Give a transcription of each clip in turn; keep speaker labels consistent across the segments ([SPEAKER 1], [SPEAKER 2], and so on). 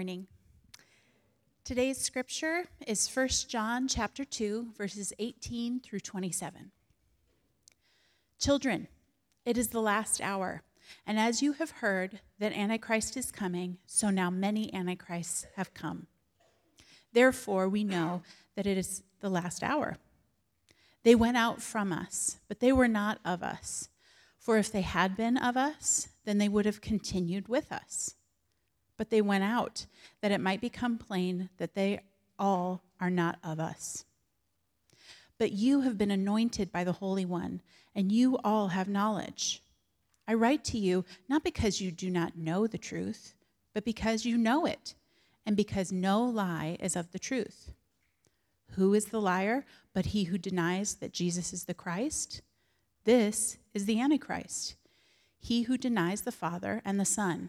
[SPEAKER 1] morning. Today's scripture is 1 John chapter 2 verses 18 through 27. Children, it is the last hour, and as you have heard that Antichrist is coming, so now many Antichrists have come. Therefore, we know that it is the last hour. They went out from us, but they were not of us. For if they had been of us, then they would have continued with us but they went out, that it might become plain that they all are not of us. But you have been anointed by the Holy One, and you all have knowledge. I write to you not because you do not know the truth, but because you know it, and because no lie is of the truth. Who is the liar but he who denies that Jesus is the Christ? This is the Antichrist, he who denies the Father and the Son.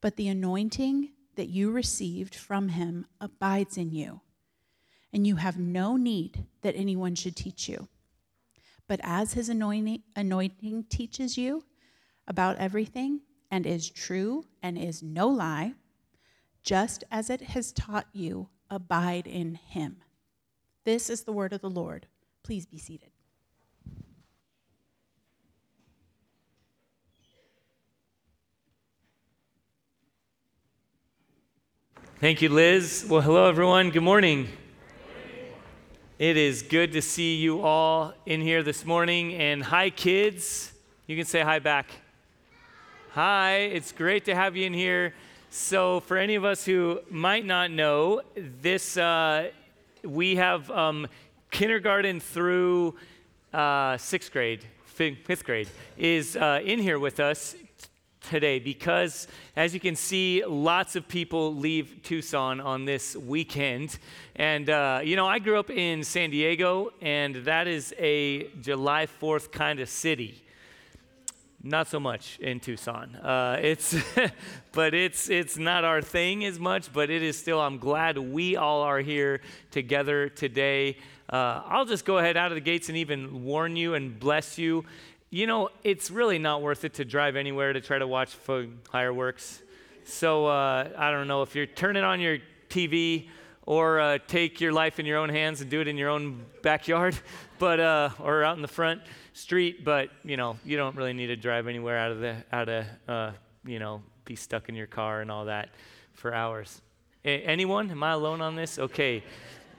[SPEAKER 1] But the anointing that you received from him abides in you, and you have no need that anyone should teach you. But as his anointing, anointing teaches you about everything, and is true and is no lie, just as it has taught you, abide in him. This is the word of the Lord. Please be seated.
[SPEAKER 2] Thank you, Liz. Well, hello, everyone. Good morning. It is good to see you all in here this morning. And hi, kids. You can say hi back. Hi, it's great to have you in here. So, for any of us who might not know, this uh, we have um, kindergarten through uh, sixth grade, fifth grade, is uh, in here with us today because, as you can see, lots of people leave Tucson on this weekend. And, uh, you know, I grew up in San Diego, and that is a July 4th kind of city. Not so much in Tucson. Uh, it's, but it's it's not our thing as much. But it is still. I'm glad we all are here together today. Uh, I'll just go ahead out of the gates and even warn you and bless you you know, it's really not worth it to drive anywhere to try to watch fireworks. So uh, I don't know if you're turning on your TV or uh, take your life in your own hands and do it in your own backyard, but uh, or out in the front street. But you know, you don't really need to drive anywhere out of the out of uh, you know be stuck in your car and all that for hours. A- anyone? Am I alone on this? Okay.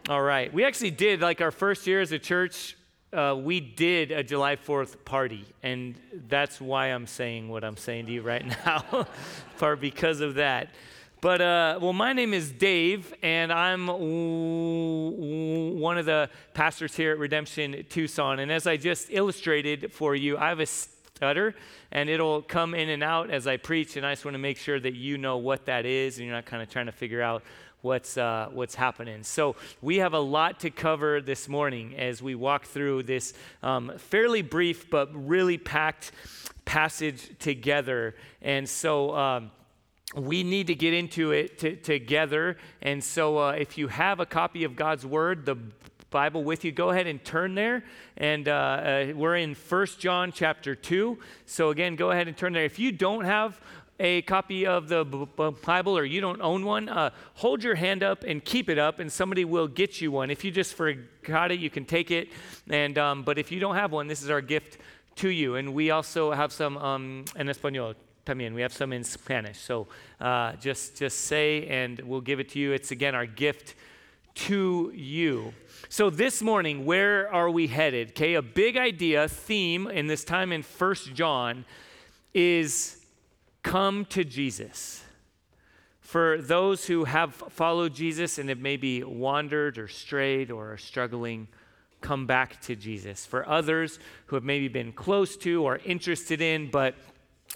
[SPEAKER 2] All right. We actually did like our first year as a church uh, we did a July 4th party, and that's why I'm saying what I'm saying to you right now, part because of that. But, uh, well, my name is Dave, and I'm one of the pastors here at Redemption Tucson. And as I just illustrated for you, I have a stutter, and it'll come in and out as I preach, and I just want to make sure that you know what that is, and you're not kind of trying to figure out what's, uh, what's happening. So, we have a lot to cover this morning as we walk through this um, fairly brief but really packed passage together. And so, um, we need to get into it t- together. And so, uh, if you have a copy of God's Word, the Bible with you, go ahead and turn there. And uh, uh, we're in First John chapter 2. So, again, go ahead and turn there. If you don't have a copy of the Bible or you don't own one, uh, hold your hand up and keep it up, and somebody will get you one. If you just forgot it, you can take it. And um, but if you don't have one, this is our gift to you. And we also have some um, en español también. We have some in Spanish. So uh, just just say, and we'll give it to you. It's again our gift to you. So this morning, where are we headed? Okay, a big idea theme in this time in First John is come to Jesus. For those who have followed Jesus and have maybe wandered or strayed or are struggling, come back to Jesus. For others who have maybe been close to or interested in, but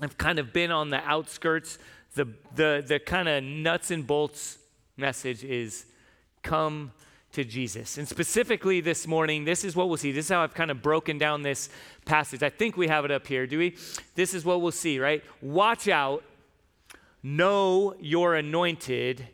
[SPEAKER 2] have kind of been on the outskirts, The, the, the kind of nuts and bolts message is come to Jesus. And specifically this morning, this is what we'll see. This is how I've kind of broken down this passage. I think we have it up here, do we? This is what we'll see, right? Watch out, know you're anointed,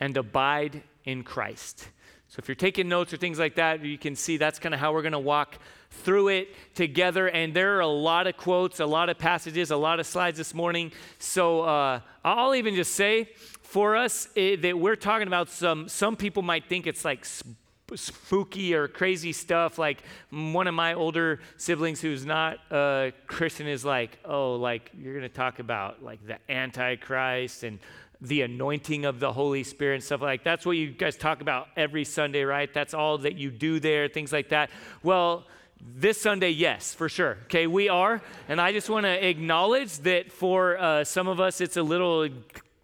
[SPEAKER 2] and abide in Christ. So if you're taking notes or things like that, you can see that's kind of how we're going to walk through it together. And there are a lot of quotes, a lot of passages, a lot of slides this morning. So uh, I'll even just say for us it, that we're talking about some, some people might think it's like sp- spooky or crazy stuff. Like one of my older siblings who's not a Christian is like, oh, like you're going to talk about like the Antichrist and the anointing of the Holy Spirit and stuff like that. That's what you guys talk about every Sunday, right? That's all that you do there, things like that. Well, this Sunday, yes, for sure. Okay, we are. And I just want to acknowledge that for uh, some of us, it's a little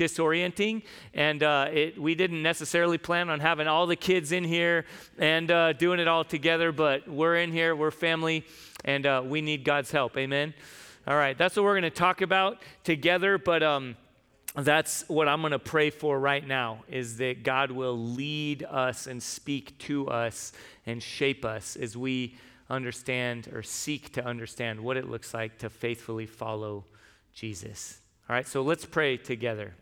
[SPEAKER 2] disorienting. And uh, it, we didn't necessarily plan on having all the kids in here and uh, doing it all together, but we're in here, we're family, and uh, we need God's help. Amen. All right, that's what we're going to talk about together. But um, that's what I'm going to pray for right now is that God will lead us and speak to us and shape us as we understand or seek to understand what it looks like to faithfully follow Jesus. All right, so let's pray together.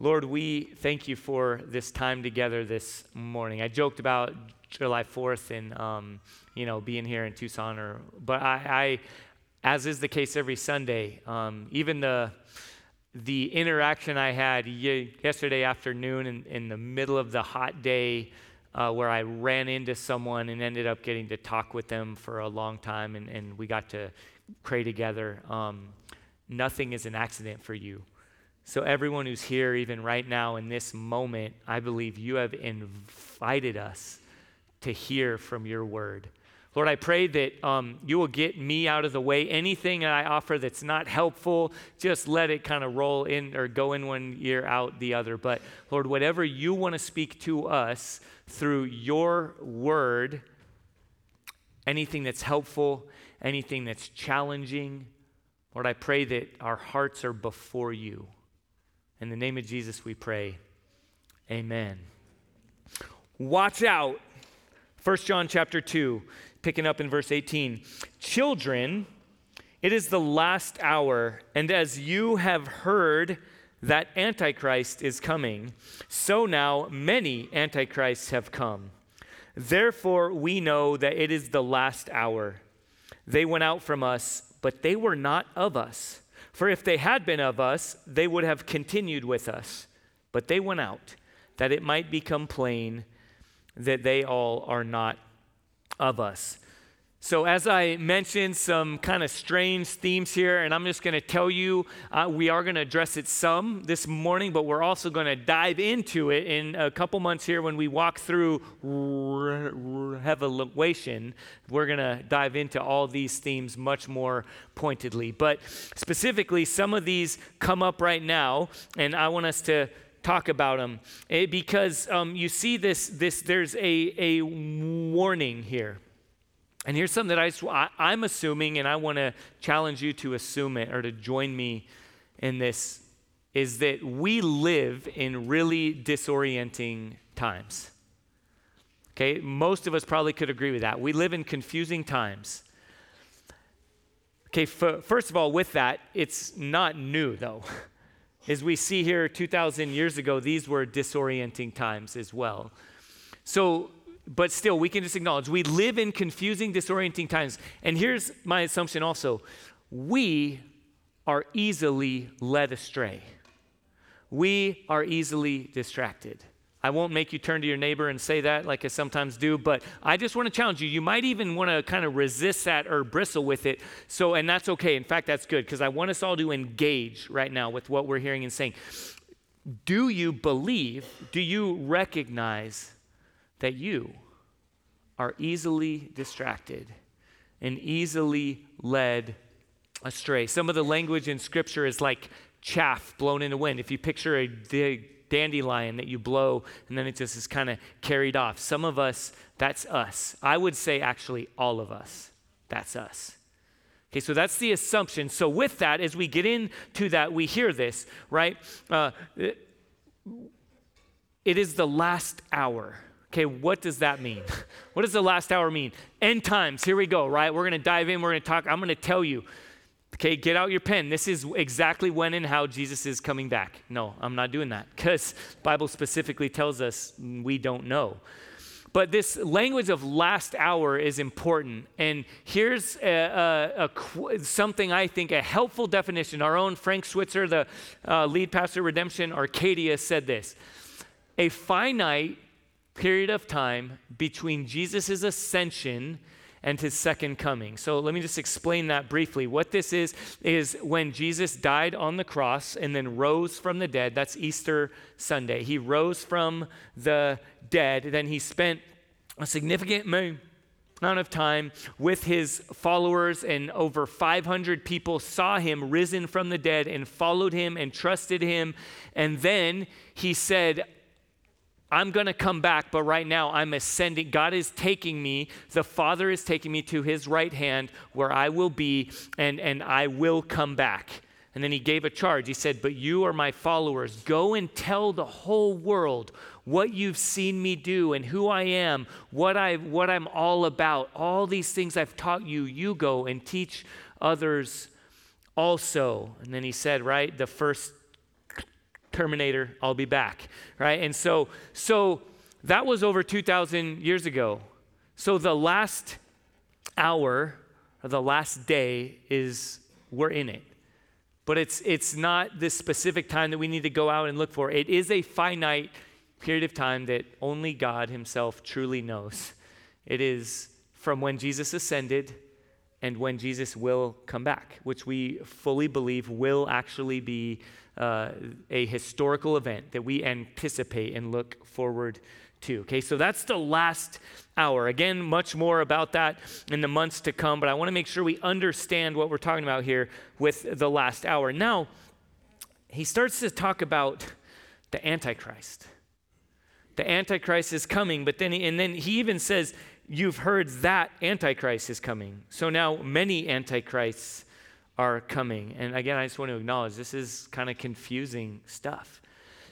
[SPEAKER 2] Lord, we thank you for this time together this morning. I joked about July 4th and, um, you know, being here in Tucson, or, but I, I as is the case every Sunday, um, even the, the interaction I had yesterday afternoon in, in the middle of the hot day uh, where I ran into someone and ended up getting to talk with them for a long time, and, and we got to pray together. Um, nothing is an accident for you. So, everyone who's here, even right now in this moment, I believe you have invited us to hear from your word. Lord, I pray that um, you will get me out of the way. Anything I offer that's not helpful, just let it kind of roll in or go in one ear, out the other. But Lord, whatever you want to speak to us through your word, anything that's helpful, anything that's challenging, Lord, I pray that our hearts are before you. In the name of Jesus, we pray. Amen. Watch out. 1 John chapter 2 picking up in verse 18. Children, it is the last hour, and as you have heard that Antichrist is coming, so now many Antichrists have come. Therefore, we know that it is the last hour. They went out from us, but they were not of us. For if they had been of us, they would have continued with us. But they went out, that it might become plain that they all are not of us. So, as I mentioned, some kind of strange themes here, and I'm just going to tell you uh, we are going to address it some this morning, but we're also going to dive into it in a couple months here when we walk through Revelation. We're going to dive into all these themes much more pointedly. But specifically, some of these come up right now, and I want us to talk about them eh, because um, you see this, this there's a, a warning here and here's something that I, I, am assuming, and I want to challenge you to assume it or to join me in this, is that we live in really disorienting times. Okay, most of us probably could agree with that. We live in confusing times. Okay, f- first of all, with that, it's not new though. As we see here 2,000 years ago, these were disorienting times as well. So but still, we can just acknowledge we live in confusing, disorienting times. And here's my assumption also we are easily led astray, we are easily distracted. I won't make you turn to your neighbor and say that like I sometimes do, but I just want to challenge you. You might even want to kind of resist that or bristle with it. So, and that's okay. In fact, that's good because I want us all to engage right now with what we're hearing and saying. Do you believe, do you recognize that you are easily distracted and easily led astray. Some of the language in Scripture is like chaff blown in the wind. If you picture a dandelion that you blow and then it just is kind of carried off. Some of us, that's us. I would say actually all of us, that's us. Okay, so that's the assumption. So, with that, as we get into that, we hear this, right? Uh, it is the last hour. Okay, what does that mean? What does the last hour mean? End times. Here we go, right? We're to dive in. We're to talk. I'm to tell you. Okay, get out your pen. This is exactly when and how Jesus is coming back. No, I'm not doing that because Bible specifically tells us we don't know. But this language of last hour is important. And here's a, a, a, something I think a helpful definition. Our own Frank Switzer, the uh, lead pastor Redemption Arcadia, said this A finite period of time between Jesus' ascension and his second coming. So let me just explain that briefly. What this is, is when Jesus died on the cross and then rose from the dead. That's Easter Sunday. He rose from the dead. Then he spent a significant amount of time with his followers, and over 500 people saw him risen from the dead and followed him and trusted him. And then he said, I'm going to come back, but right now I'm ascending. God is taking me. The Father is taking me to his right hand where I will be, and, and I will come back. And then he gave a charge. He said, But you are my followers. Go and tell the whole world what you've seen me do and who I am, what, I, what I'm all about. All these things I've taught you, you go and teach others also. And then he said, right, the first Terminator, I'll be back, right? And so, so that was over 2,000 years ago. So the last hour or the last day is, we're in it. But it's, it's not this specific time that we need to go out and look for. It is a finite period of time that only God Himself truly knows. It is from when Jesus ascended and when Jesus will come back, which we fully believe will actually be uh, a historical event that we anticipate and look forward to. Okay, so that's the last hour. Again, much more about that in the months to come, but I want to make sure we understand what we're talking about here with the last hour. Now, he starts to talk about the Antichrist. The Antichrist is coming, but then, he, and then he even says, You've heard that Antichrist is coming. So now many Antichrists are coming. And again, I just want to acknowledge this is kind of confusing stuff.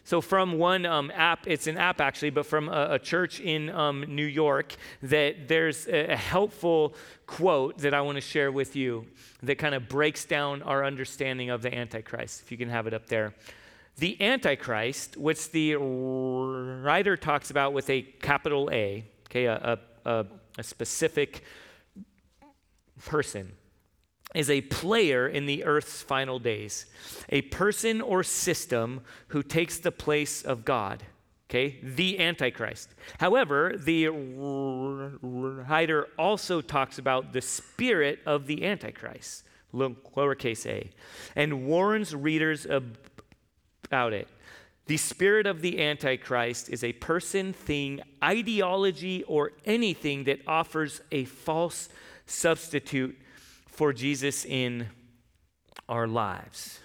[SPEAKER 2] So, from one um, app, it's an app actually, but from a, a church in um, New York, that there's a, a helpful quote that I want to share with you that kind of breaks down our understanding of the Antichrist. If you can have it up there. The Antichrist, which the writer talks about with a capital A, okay, a, a, a specific person is a player in the earth's final days, a person or system who takes the place of God. Okay, the Antichrist. However, the writer also talks about the spirit of the Antichrist, lowercase a, and warns readers about it. The spirit of the Antichrist is a person, thing, ideology, or anything that offers a false substitute for Jesus in our lives.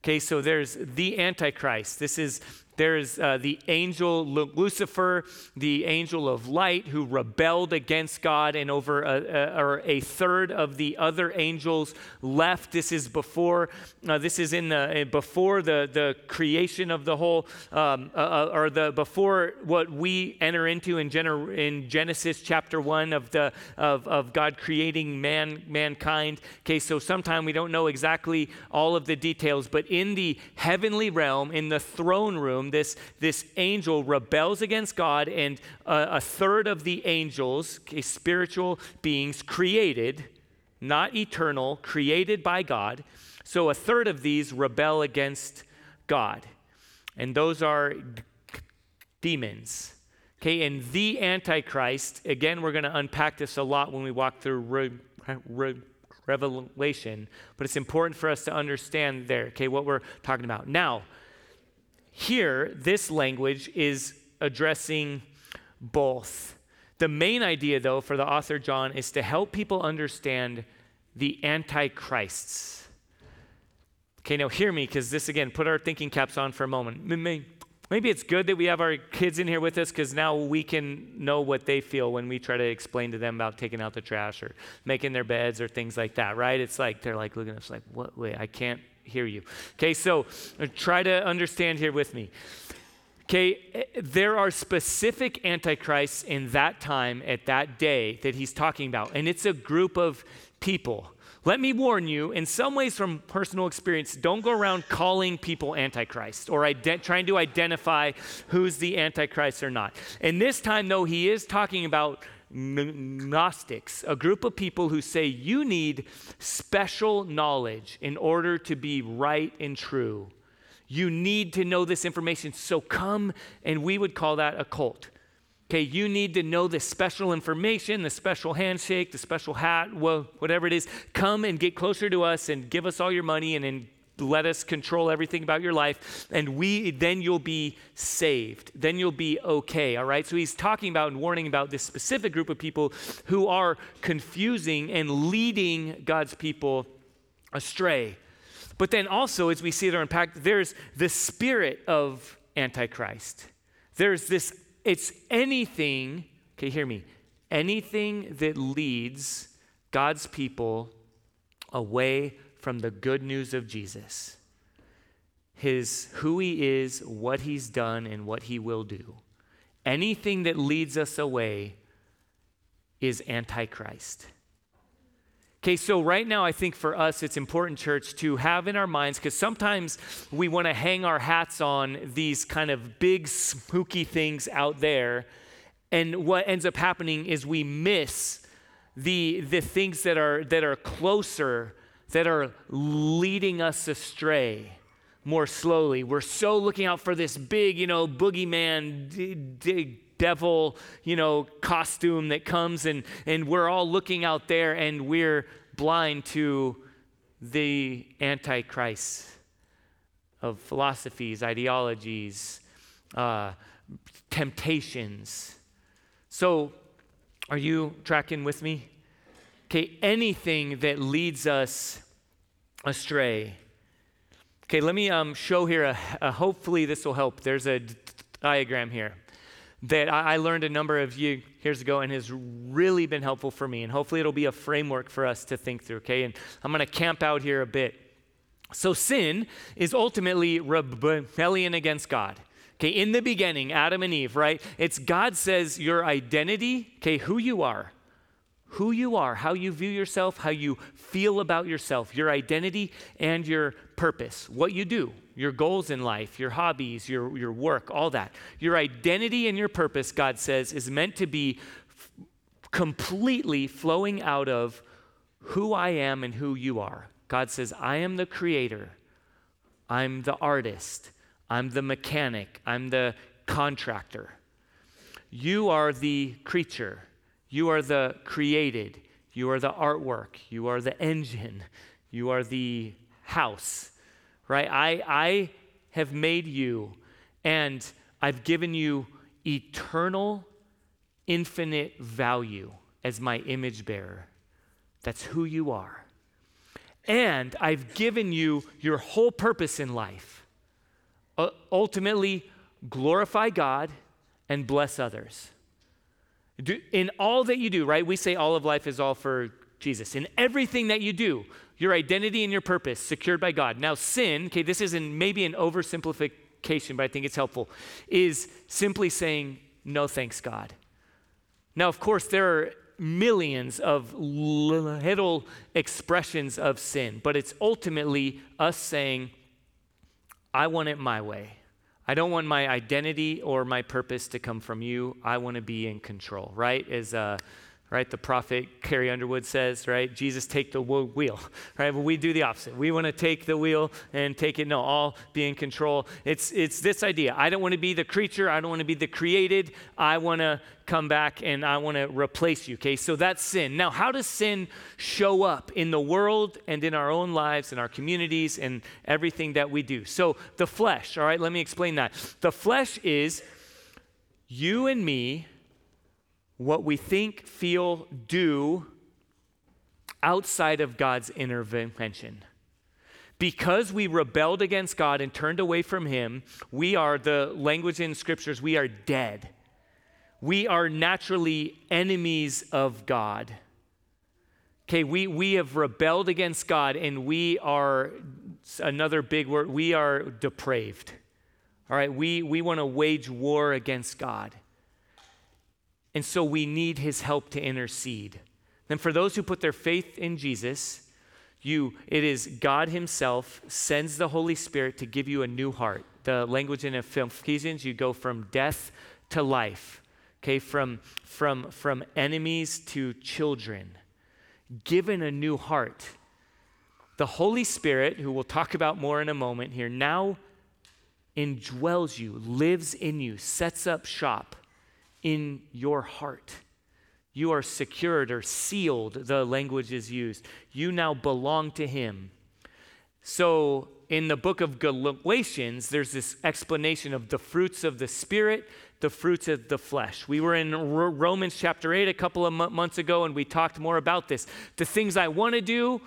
[SPEAKER 2] Okay, so there's the Antichrist. This is there's uh, the angel Lucifer, the angel of light, who rebelled against God, and over a, a, a third of the other angels left. This is before. Uh, this is in the before the the creation of the whole, um, uh, uh, or the before what we enter into in, Gen- in Genesis chapter one of the of, of God creating man mankind. Okay, so sometime we don't know exactly all of the details, but in the heavenly realm, in the throne room this, this angel rebels against God, and a, a third of the angels, spiritual beings created, not eternal, created by God. So a third of these rebel against God. And those are demons. Okay, and the Antichrist, again, we're going to unpack this a lot when we walk through Re- Re- Revelation, but it's important for us to understand there, okay, what we're talking about. Now, here, this language is addressing both. The main idea, though, for the author John is to help people understand the antichrists. Okay, now hear me, because this again, put our thinking caps on for a moment. maybe it's good that we have our kids in here with us because now we can know what they feel when we try to explain to them about taking out the trash or making their beds or things like that, right? It's like they're like looking at us like, what? Wait, I can't hear you. Okay, so uh, try to understand here with me. Okay, eh, there are specific antichrists in that time, at that day, that he's talking about, and it's a group of people. Let me warn you, in some ways from personal experience, don't go around calling people antichrist or ident- trying to identify who's the antichrist or not. And this time, though, he is talking about Gnostics, a group of people who say you need special knowledge in order to be right and true. You need to know this information. So come, and we would call that a cult. Okay, you need to know the special information, the special handshake, the special hat, well, whatever it is. Come and get closer to us and give us all your money and, and let us control everything about your life and we then you'll be saved. Then you'll be okay all right? So he's talking about and warning about this specific group of people who are confusing and leading god's people astray. But then also as we see it unpacked there's the spirit of antichrist. There's this it's anything, okay, hear me, anything that leads God's people away from the good news of Jesus. His who he is, what he's done, and what he will do. Anything that leads us away is antichrist. Okay, so right now, I think for us, it's important, church, to have in our minds, because sometimes we want to hang our hats on these kind of big, spooky things out there. And what ends up happening is we miss the, the things that are, that are closer, that are leading us astray more slowly. We're so looking out for this big, you know, boogeyman, d- devil, you know, costume that comes and, and we're all looking out there and we're blind to the antichrist of philosophies, ideologies, uh, temptations. So, are you tracking with me? Okay, anything that leads us astray. Okay, let me um, show here, a, a, hopefully, this will help. There's a diagram here that I, I learned a number of years ago and has really been helpful for me. And hopefully it'll be a framework for us to think through, okay? And I'm going to camp out here a bit. So sin is ultimately rebellion against God. Okay, in the beginning, Adam and Eve, right? It's God says your identity, okay, who you are, who you are, how you view yourself, how you feel about yourself, your identity and your purpose, what you do, your goals in life, your hobbies, your, your work, all that. Your identity and your purpose, God says, is meant to be f- completely flowing out of who I am and who you are. God says, I am the creator, I'm the artist, I'm the mechanic, I'm the contractor. You are the creature. You are the created. You are the artwork. You are the engine. You are the house, right? I, I have made you and I've given you eternal, infinite value as my image bearer. That's who you are. And I've given you your whole purpose in life. Uh, ultimately, glorify God and bless others. Do, in all that you do, right? We say all of life is all for Jesus. In everything that you do, your identity and your purpose secured by God. Now, sin, okay, this is an, maybe an oversimplification, but I think it's helpful, is simply saying, no thanks, God. Now, of course, there are millions of little expressions of sin, but it's ultimately us saying, I want it my way. I don't want my identity or my purpose to come from you. I want to be in control, right? As uh, right the prophet Carrie Underwood says, right? Jesus, take the wheel, right? But we do the opposite. We want to take the wheel and take it. No, all be in control. It's it's this idea. I don't want to be the creature. I don't want to be the created. I want to come back and I want to replace you. Okay, so that's sin. Now, how does sin show up in the world and in our own lives, in our communities, and everything that we do? So, the flesh, all right, let me explain that. The flesh is you and me, what we think, feel, do outside of God's intervention. because we rebelled against God and turned away from Him, we are, the language in scriptures, we are dead. We are naturally enemies of God. Okay, we, we have rebelled against God and we are, another big word, we are depraved. All right, we, we want to wage war against God. And so we need his help to intercede. Then, for those who put their faith in Jesus, you, it is God Himself sends the Holy Spirit to give you a new heart. The language in Ephesians, you go from death to life, okay, from, from, from enemies to children, given a new heart. The Holy Spirit, who we'll talk about more in a moment here, now indwells you, lives in you, sets up shop in your heart. You are secured or sealed, the language is used. You now belong to Him. So, in the book of Galatians, there's this explanation of the fruits of the Spirit, the fruits of the flesh. We were in Romans chapter 8 a couple of months ago, and we talked more about this. The things I want to do,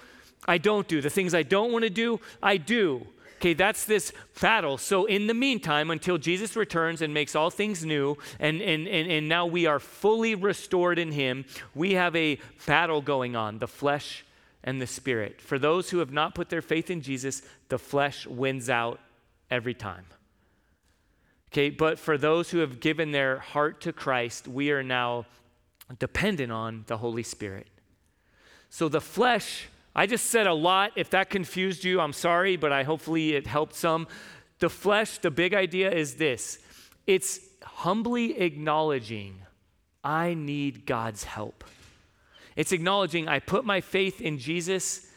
[SPEAKER 2] I don't do. The things I don't want to do, I do. Okay, that's this battle. So, in the meantime, until Jesus returns and makes all things new, and, and, and, and now we are fully restored in Him, we have a battle going on the flesh and the spirit. For those who have not put their faith in Jesus, the flesh wins out every time. Okay, but for those who have given their heart to Christ, we are now dependent on the Holy Spirit. So the flesh I just said a lot. If that confused you, I'm sorry, but I hopefully it helped some. The flesh, the big idea is this it's humbly acknowledging I need God's help. It's acknowledging I put my faith in Jesus,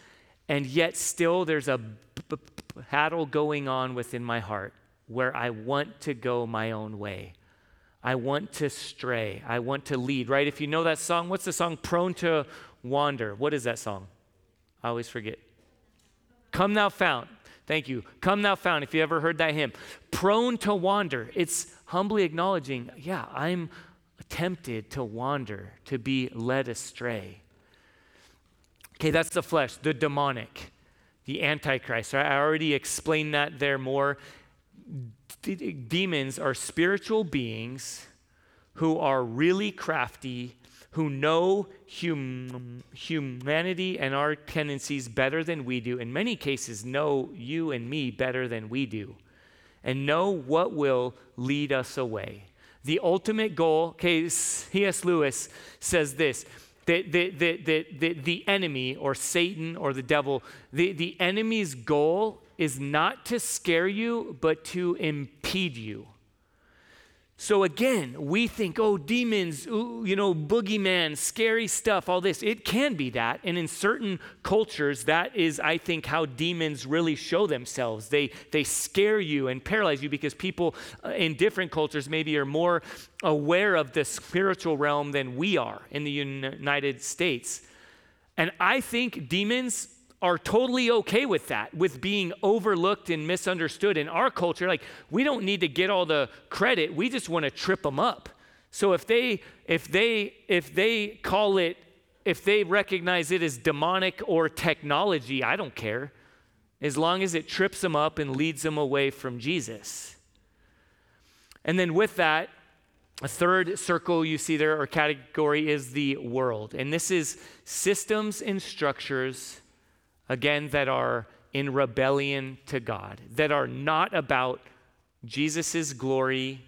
[SPEAKER 2] and yet still there's a battle going on within my heart where I want to go my own way. I want to stray. I want to lead, right? If you know that song, what's the song? Prone to Wander. What is that song? I always forget. Come thou fount. Thank you. Come thou fount, if you ever heard that hymn. Prone to wander. It's humbly acknowledging, yeah, I'm tempted to wander, to be led astray. Okay, that's the flesh, the demonic, the antichrist. I already explained that there more. D- demons are spiritual beings who are really crafty who know hum- humanity and our tendencies better than we do, in many cases, know you and me better than we do, and know what will lead us away. The ultimate goal, okay, C.S. Lewis says this that the, the, the, the, the enemy or Satan or the devil, the, the enemy's goal is not to scare you, but to impede you. So again, we think, oh, demons, ooh, you know, boogeyman, scary stuff, all this. It can be that. And in certain cultures, that is, I think, how demons really show themselves. They, they scare you and paralyze you because people uh, in different cultures maybe are more aware of the spiritual realm than we are in the United States. And I think demons are totally okay with that, with being overlooked and misunderstood. In our culture, like we don't need to get all the credit. We just want to trip them up. So if they if they if they call it if they recognize it as demonic or technology, I don't care. As long as it trips them up and leads them away from Jesus. And then with that, a third circle you see there or category is the world. And this is systems and structures again, that are in rebellion to God, that are not about Jesus' glory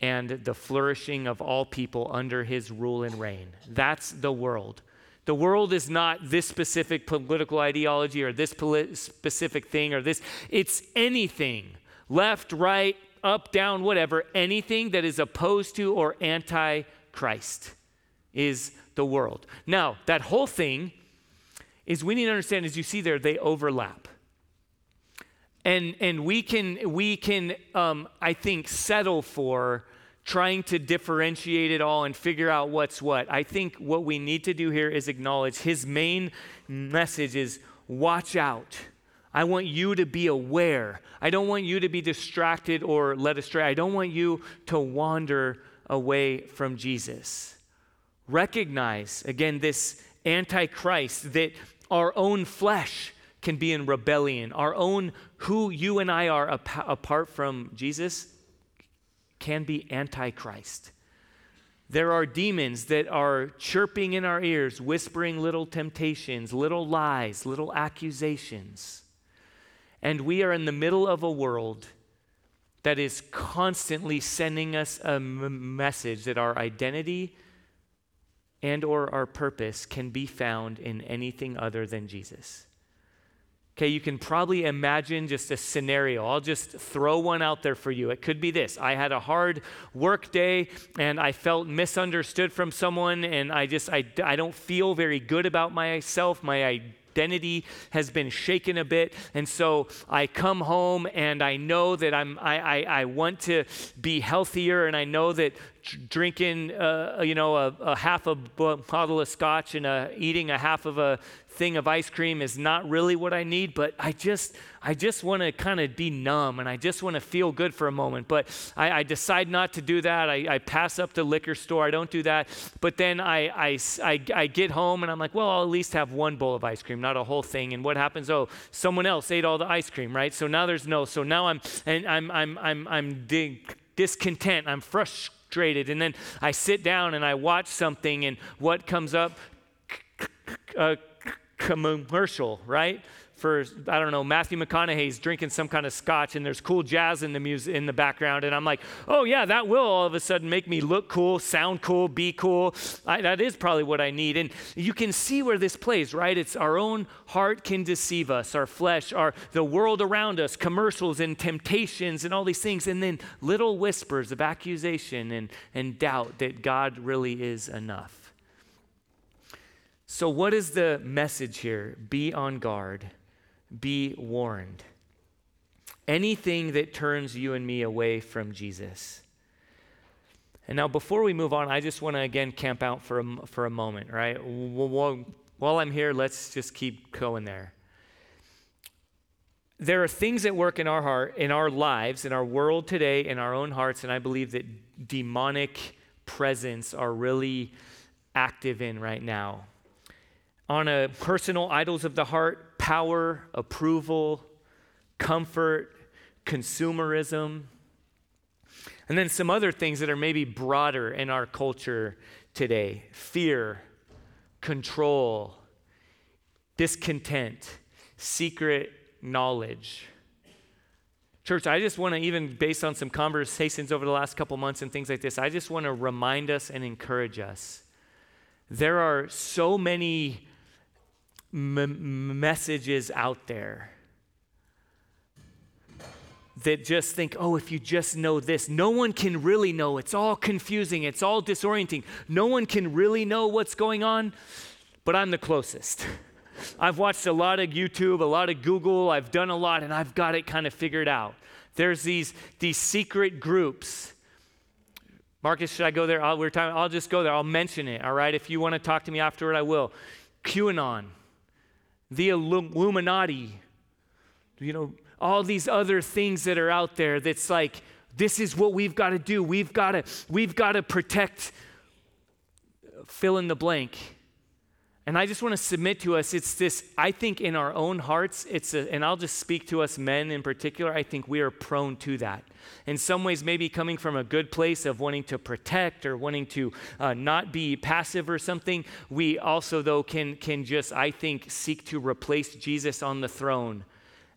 [SPEAKER 2] and the flourishing of all people under his rule and reign. That's the world. The world is not this specific political ideology or this specific thing or this, it's anything left, right, up, down, whatever, anything that is opposed to or anti Christ is the world. Now, that whole thing is we need to understand, as you see there, they overlap. And, and we can, we can um, I think, settle for trying to differentiate it all and figure out what's what. I think what we need to do here is acknowledge his main message is watch out. I want you to be aware. I don't want you to be distracted or led astray. I don't want you to wander away from Jesus. Recognize, again, this antichrist that our own flesh can be in rebellion. Our own, who you and I are ap- apart from Jesus, can be antichrist. There are demons that are chirping in our ears, whispering little temptations, little lies, little accusations. And we are in the middle of a world that is constantly sending us a m- message that our identity and or our purpose can be found in anything other than Jesus. Okay, you can probably imagine just a scenario. I'll just throw one out there for you. It could be this I had a hard work day and I felt misunderstood from someone, and I just, I, I don't feel very good about myself, my identity has been shaken a bit. And so I come home and I know that I'm, I, I, I want to be healthier, and I know that drinking, uh, you know, a, a half a bottle of scotch and a, eating a half of a thing of ice cream is not really what I need, but I just, I just want to kind of be numb and I just want to feel good for a moment. But I, I decide not to do that. I, I, pass up the liquor store. I don't do that. But then I, I, I, I get home and I'm like, well, I'll at least have one bowl of ice cream, not a whole thing. And what happens? Oh, someone else ate all the ice cream, right? So now there's no. So now I'm, and I'm, I'm, I'm, I'm discontent. I'm frustrated. And then I sit down and I watch something, and what comes up? Uh, commercial, right? For I don't know, Matthew McConaughey's drinking some kind of scotch, and there's cool jazz in the music in the background, and I'm like, oh yeah, that will all of a sudden make me look cool, sound cool, be cool. I, that is probably what I need, and you can see where this plays, right? It's our own heart can deceive us, our flesh, our the world around us, commercials and temptations and all these things, and then little whispers of accusation and and doubt that God really is enough. So, what is the message here? Be on guard, be warned. Anything that turns you and me away from Jesus. And now, before we move on, I just want to again camp out for a, for a moment, right? While, while I'm here, let's just keep going there. There are things at work in our heart, in our lives, in our world today, in our own hearts, and I believe that demonic presence are really active in right now on a personal idols of the heart, power, approval, comfort, consumerism, and then some other things that are maybe broader in our culture today fear, control, discontent, secret knowledge. Church, I just want to, even based on some conversations over the last couple months and things like this, I just want to remind us and encourage us. There are so many m- messages out there that just think, oh, if you just know this, no one can really know. It's all confusing, it's all disorienting. No one can really know what's going on, but I'm the closest. I've watched a lot of YouTube, a lot of Google, I've done a lot, and I've got it kind of figured out. There's these, these secret groups. Marcus, should I go there? I'll, we're talking, I'll just go there. I'll mention it, all right? If you want to talk to me afterward, I will. QAnon the Illuminati, you know, all these other things that are out there that's like, this is what we've got to do. We've got to, we've got to protect, fill in the blank. And I just want to submit to us it's this, I think in our own hearts, it's a, and I'll just speak to us men in particular, I think we are prone to that. In some ways, maybe coming from a good place of wanting to protect or wanting to uh, not be passive or something, we also, though, can, can just, I think, seek to replace Jesus on the throne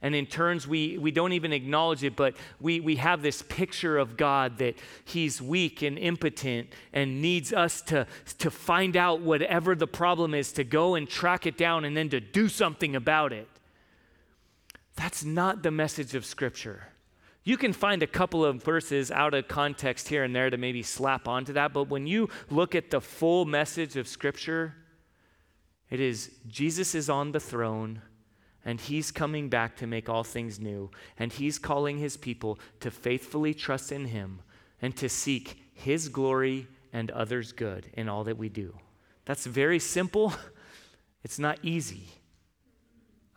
[SPEAKER 2] and in turns, we, we don't even acknowledge it, but we, we have this picture of God that He's weak and impotent and needs us to, to find out whatever the problem is, to go and track it down and then to do something about it. That's not the message of Scripture. You can find a couple of verses out of context here and there to maybe slap onto that, but when you look at the full message of Scripture, it is Jesus is on the throne and he's coming back to make all things new. And he's calling his people to faithfully trust in him and to seek his glory and others' good in all that we do. That's very simple. It's not easy.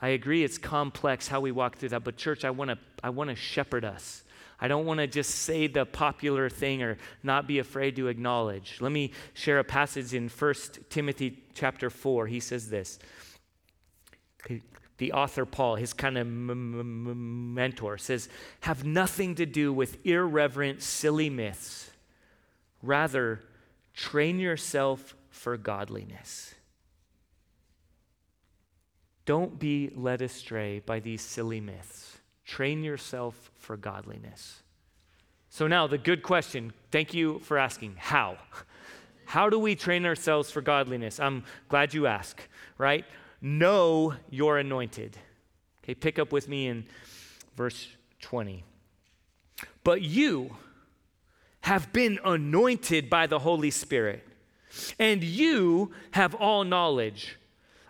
[SPEAKER 2] I agree it's complex how we walk through that, but church, I want to I want to shepherd us. I don't want to just say the popular thing or not be afraid to acknowledge. Let me share a passage in 1 Timothy chapter 4. He says this. The author Paul, his kind of m- m- mentor, says, have nothing to do with irreverent, silly myths. Rather, train yourself for godliness. Don't be led astray by these silly myths. Train yourself for godliness. So, now the good question. Thank you for asking. How? How do we train ourselves for godliness? I'm glad you ask, right? Know you're anointed. Okay, pick up with me in verse 20. But you have been anointed by the Holy Spirit, and you have all knowledge.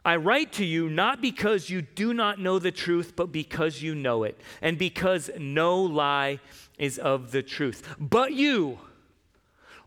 [SPEAKER 2] I write to you not because you do not know the truth, but because you know it, and because no lie is of the truth. But you,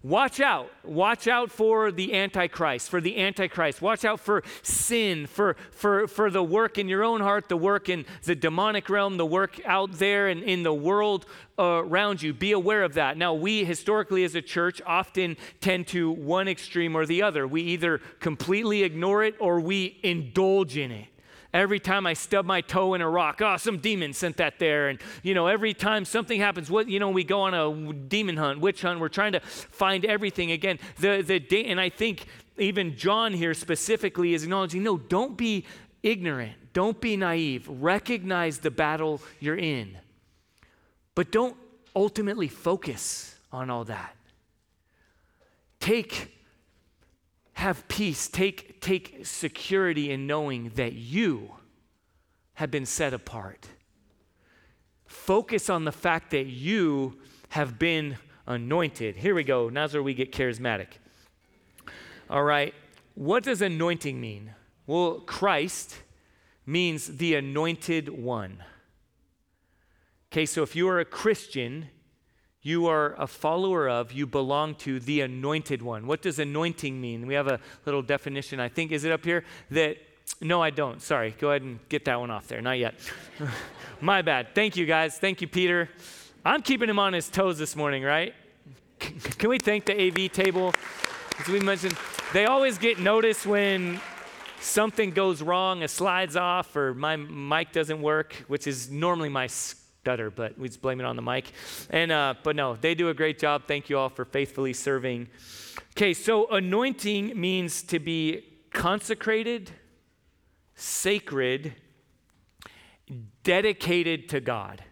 [SPEAKER 2] Watch out. Watch out for the Antichrist, for the Antichrist. Watch out for sin, for, for, for the work in your own heart, the work in the demonic realm, the work out there and in the world uh, around you. Be aware of that. Now, we historically as a church often tend to one extreme or the other. We either completely ignore it or we indulge in it. Every time I stub my toe in a rock, oh, some demon sent that there. And, you know, every time something happens, what, you know, we go on a demon hunt, witch hunt, we're trying to find everything. Again, the, the, and I think even John here specifically is acknowledging, no, don't be ignorant. Don't be naive. Recognize the battle you're in. But don't ultimately focus on all that. Take have peace, take, take security in knowing that you have been set apart. Focus on the fact that you have been anointed. Here we go. Now's where we get charismatic. All right. What does anointing mean? Well, Christ means the anointed one. Okay, so if you are a Christian, you are a follower of, you belong to the anointed one. What does anointing mean? We have a little definition, I think. Is it up here? That, no, I don't. Sorry. Go ahead and get that one off there. Not yet. My bad. Thank you, guys. Thank you, Peter. I'm keeping him on his toes this morning, right? Can we thank the AV table? As we mentioned, they always get noticed when something goes wrong, a slide's off, or my mic doesn't work, which is normally my stutter, but we just blame it on the mic. And uh, but no, they do a great job. Thank you all for faithfully serving. Okay, so anointing means to be consecrated, sacred, dedicated to God.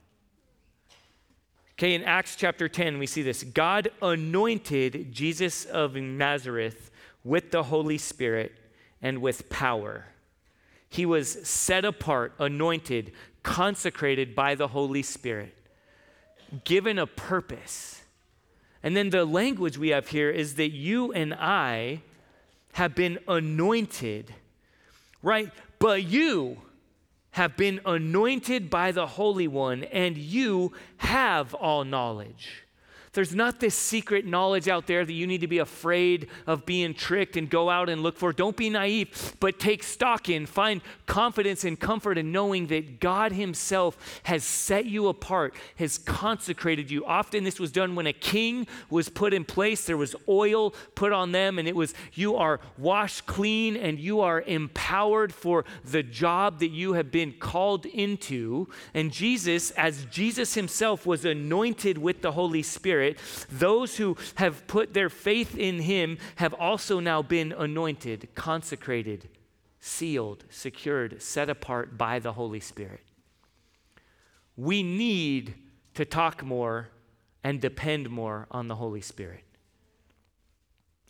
[SPEAKER 2] Okay, in Acts chapter 10, we see this. God anointed Jesus of Nazareth with the Holy Spirit and with power. He was set apart, anointed, consecrated by the Holy Spirit, given a purpose. And then the language we have here is that you and I have been anointed, right? But you have been anointed by the Holy One, and you have all knowledge. There's not this secret knowledge out there that you need to be afraid of being tricked and go out and look for. Don't be naive, but take stock in, find confidence and comfort in knowing that God Himself has set you apart, has consecrated you. Often this was done when a king was put in place, there was oil put on them, and it was, you are washed clean and you are empowered for the job that you have been called into. And Jesus, as Jesus Himself was anointed with the Holy Spirit, Spirit, those who have put their faith in him have also now been anointed, consecrated, sealed, secured, set apart by the Holy Spirit. We need to talk more and depend more on the Holy Spirit.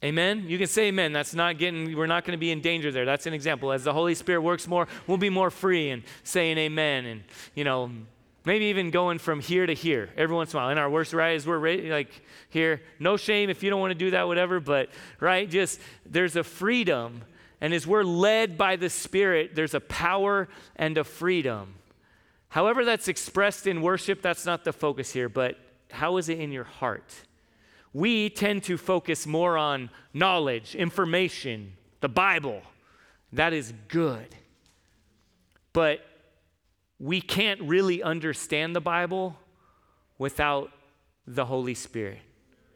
[SPEAKER 2] Amen. You can say amen. That's not getting, we're not going to be in danger there. That's an example. As the Holy Spirit works more, we'll be more free and saying amen and, you know, Maybe even going from here to here every once in a while. In our worst rides, we're like here. No shame if you don't want to do that, whatever, but right, just there's a freedom. And as we're led by the Spirit, there's a power and a freedom. However, that's expressed in worship, that's not the focus here, but how is it in your heart? We tend to focus more on knowledge, information, the Bible. That is good. But we can't really understand the Bible without the Holy Spirit.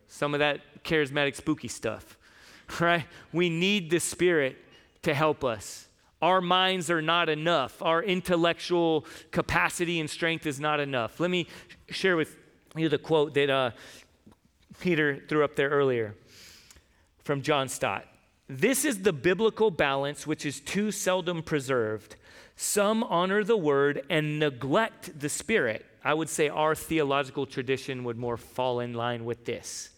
[SPEAKER 2] Some of that charismatic, spooky stuff, right? We need the Spirit to help us our minds are not enough. Our intellectual capacity and strength is not enough. Let me share with you the quote that uh, Peter threw up there earlier from John Stott. This is the biblical balance which is too seldom preserved. Some honor the word and neglect the spirit. I would say our theological tradition would more fall in line with this.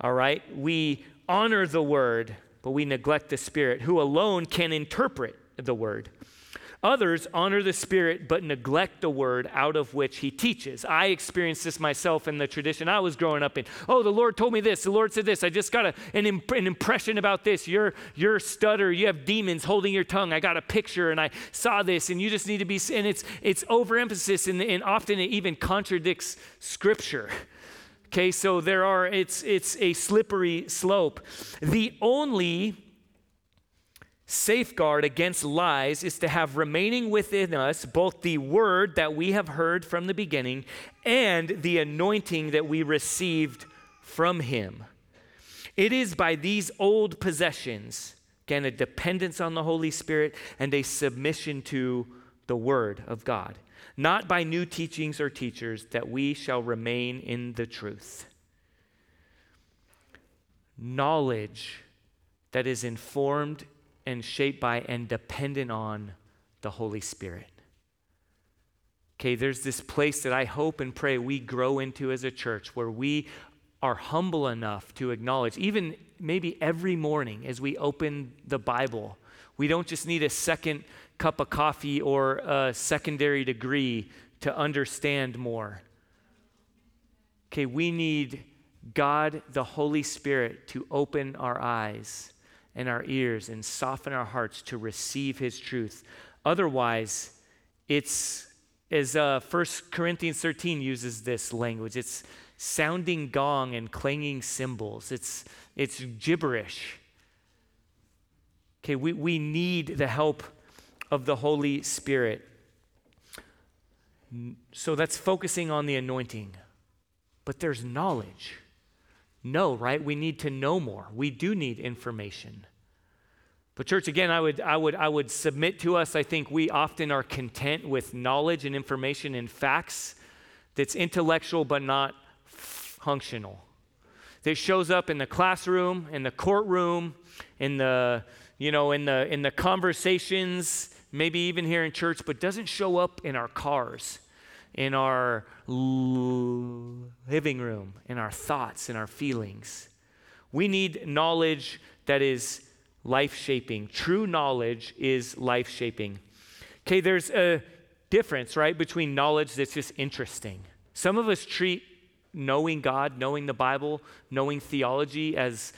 [SPEAKER 2] All right? We honor the word, but we neglect the spirit, who alone can interpret the word. Others honor the Spirit but neglect the word out of which he teaches. I experienced this myself in the tradition I was growing up in. Oh, the Lord told me this. The Lord said this. I just got a, an, imp- an impression about this. You're, you're stutter. You have demons holding your tongue. I got a picture and I saw this, and you just need to be. And it's, it's overemphasis, and, and often it even contradicts Scripture. Okay, so there are, it's, it's a slippery slope. The only safeguard against lies is to have remaining within us both the word that we have heard from the beginning and the anointing that we received from him. It is by these old possessions, again, a dependence on the Holy Spirit and a submission to the word of God, not by new teachings or teachers, that we shall remain in the truth. Knowledge that is informed and shaped by and dependent on the Holy Spirit. Okay, there's this place that I hope and pray we grow into as a church where we are humble enough to acknowledge, even maybe every morning as we open the Bible, we don't just need a second cup of coffee or a secondary degree to understand more. Okay, we need God, the Holy Spirit, to open our eyes and our ears and soften our hearts to receive his truth. Otherwise, it's as uh, 1 Corinthians 13 uses this language. It's sounding gong and clanging cymbals. It's, it's gibberish. Okay, we, we need the help of the Holy Spirit. So that's focusing on the anointing. But there's knowledge. No, right? We need to know more. We do need information. But church, again, I would, I would, I would submit to us, I think we often are content with knowledge and information and facts that's intellectual but not functional. That shows up in the classroom, in the courtroom, in the, you know, in the, in the conversations, maybe even here in church, but doesn't show up in our cars, in our living room, in our thoughts, in our feelings. We need knowledge that is life shaping. True knowledge is life shaping. Okay, there's a difference, right, between knowledge that's just interesting. Some of us treat knowing God, knowing the Bible, knowing theology as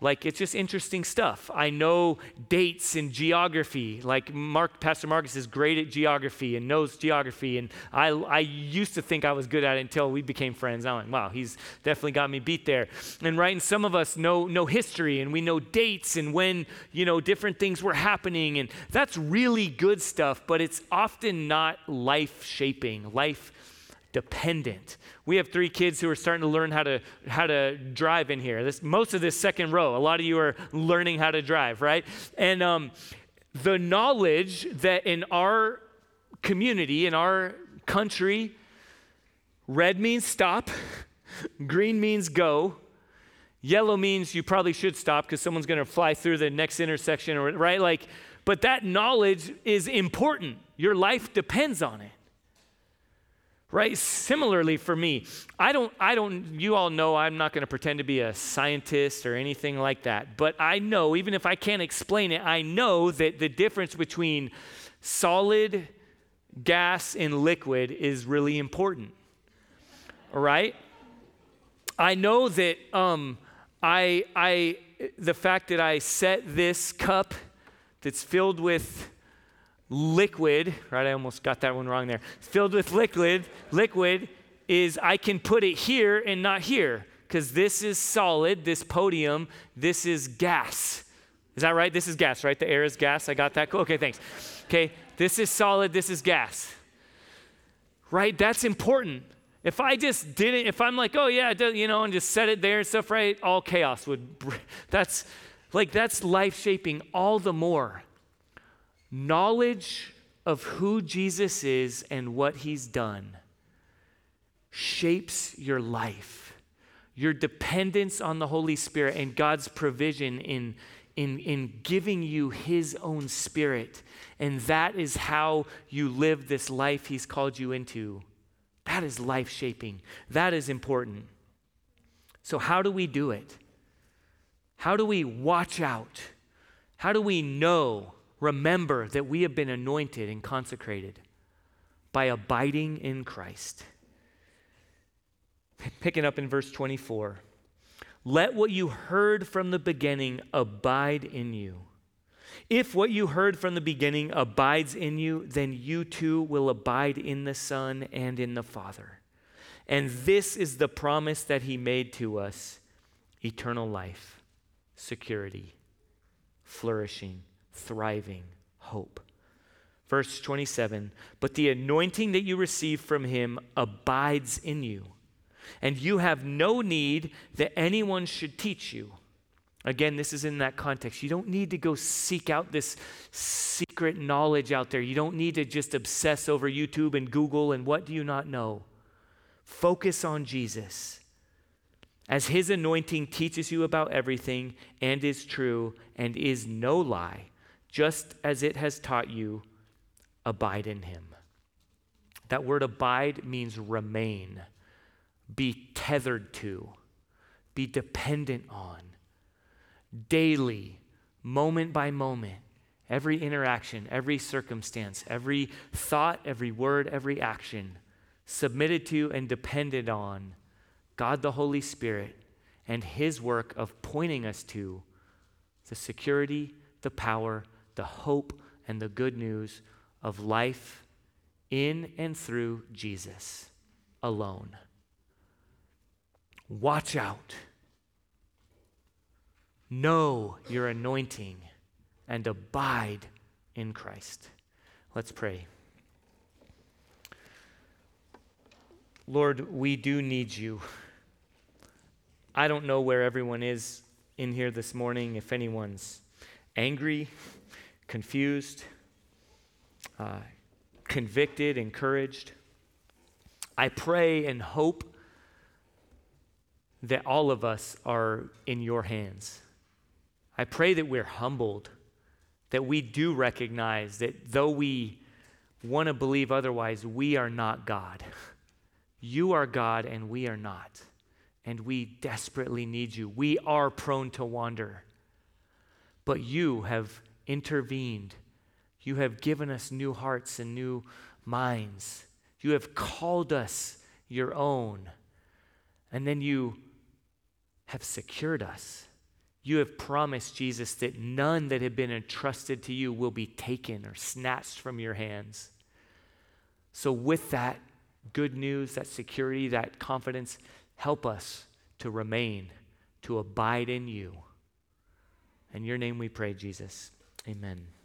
[SPEAKER 2] like it's just interesting stuff. I know dates and geography. Like Mark, Pastor Marcus is great at geography and knows geography. And I, I used to think I was good at it until we became friends. I'm like, wow, he's definitely got me beat there. And right, and some of us know know history and we know dates and when you know different things were happening. And that's really good stuff, but it's often not life shaping, life dependent. We have three kids who are starting to learn how to how to drive in here. This, most of this second row, a lot of you are learning how to drive, right? And um, the knowledge that in our community, in our country, red means stop, green means go, yellow means you probably should stop because someone's going to fly through the next intersection, or right? Like, but that knowledge is important. Your life depends on it right? Similarly for me i don't i don't you all know i'm not going to pretend to be a scientist or anything like that but i know even if i can't explain it i know that the difference between solid gas and liquid is really important all right? I know that um i i the fact that i set this cup that's filled with liquid, right? I almost got that one wrong there. Filled with liquid, liquid is I can put it here and not here because this is solid, this podium, this is gas. Is that right? This is gas, right? The air is gas. I got that. Cool. Okay, thanks. Okay, this is solid, this is gas. Right? That's important. If I just didn't, if I'm like, oh yeah, you know, and just set it there and stuff, right? All chaos would, that's like, that's life shaping all the more knowledge of who Jesus is and what he's done shapes your life. Your dependence on the Holy Spirit and God's provision in, in, in giving you his own spirit. And that is how you live this life he's called you into. That is life shaping. That is important. So, how do we do it? How do we watch out? How do we know, remember that we have been anointed and consecrated? By abiding in Christ. Picking up in verse 24. Let what you heard from the beginning abide in you. If what you heard from the beginning abides in you, then you too will abide in the Son and in the Father. And this is the promise that he made to us eternal life, security, flourishing, thriving, hope. Verse 27 But the anointing that you receive from him abides in you, and you have no need that anyone should teach you. Again, this is in that context. You don't need to go seek out this secret knowledge out there. You don't need to just obsess over YouTube and Google and what do you not know. Focus on Jesus. As his anointing teaches you about everything and is true and is no lie, just as it has taught you, abide in him. That word abide means remain, be tethered to, be dependent on, daily, moment by moment, every interaction, every circumstance, every thought, every word, every action submitted to and depended on God the Holy Spirit and His work of pointing us to the security, the power, the hope, and the good news of life in and through Jesus alone. Watch out. Know your anointing and abide in Christ. Let's pray. Lord, we do need you. I don't know where everyone is in here this morning, if anyone's angry, confused, uh, convicted, encouraged. I pray and hope that all of us are in your hands. I pray that we're humbled, that we do recognize that though we want to believe otherwise, we are not God. You are God and we are not. And we desperately need you. We are prone to wander. But you have intervened. You have given us new hearts and new minds. You have called us your own. And then you have secured us. You have promised, Jesus, that none that have been entrusted to you will be taken or snatched from your hands. So, with that, good news, that security, that confidence, help us to remain, to abide in you. In your name we pray, Jesus. Amen.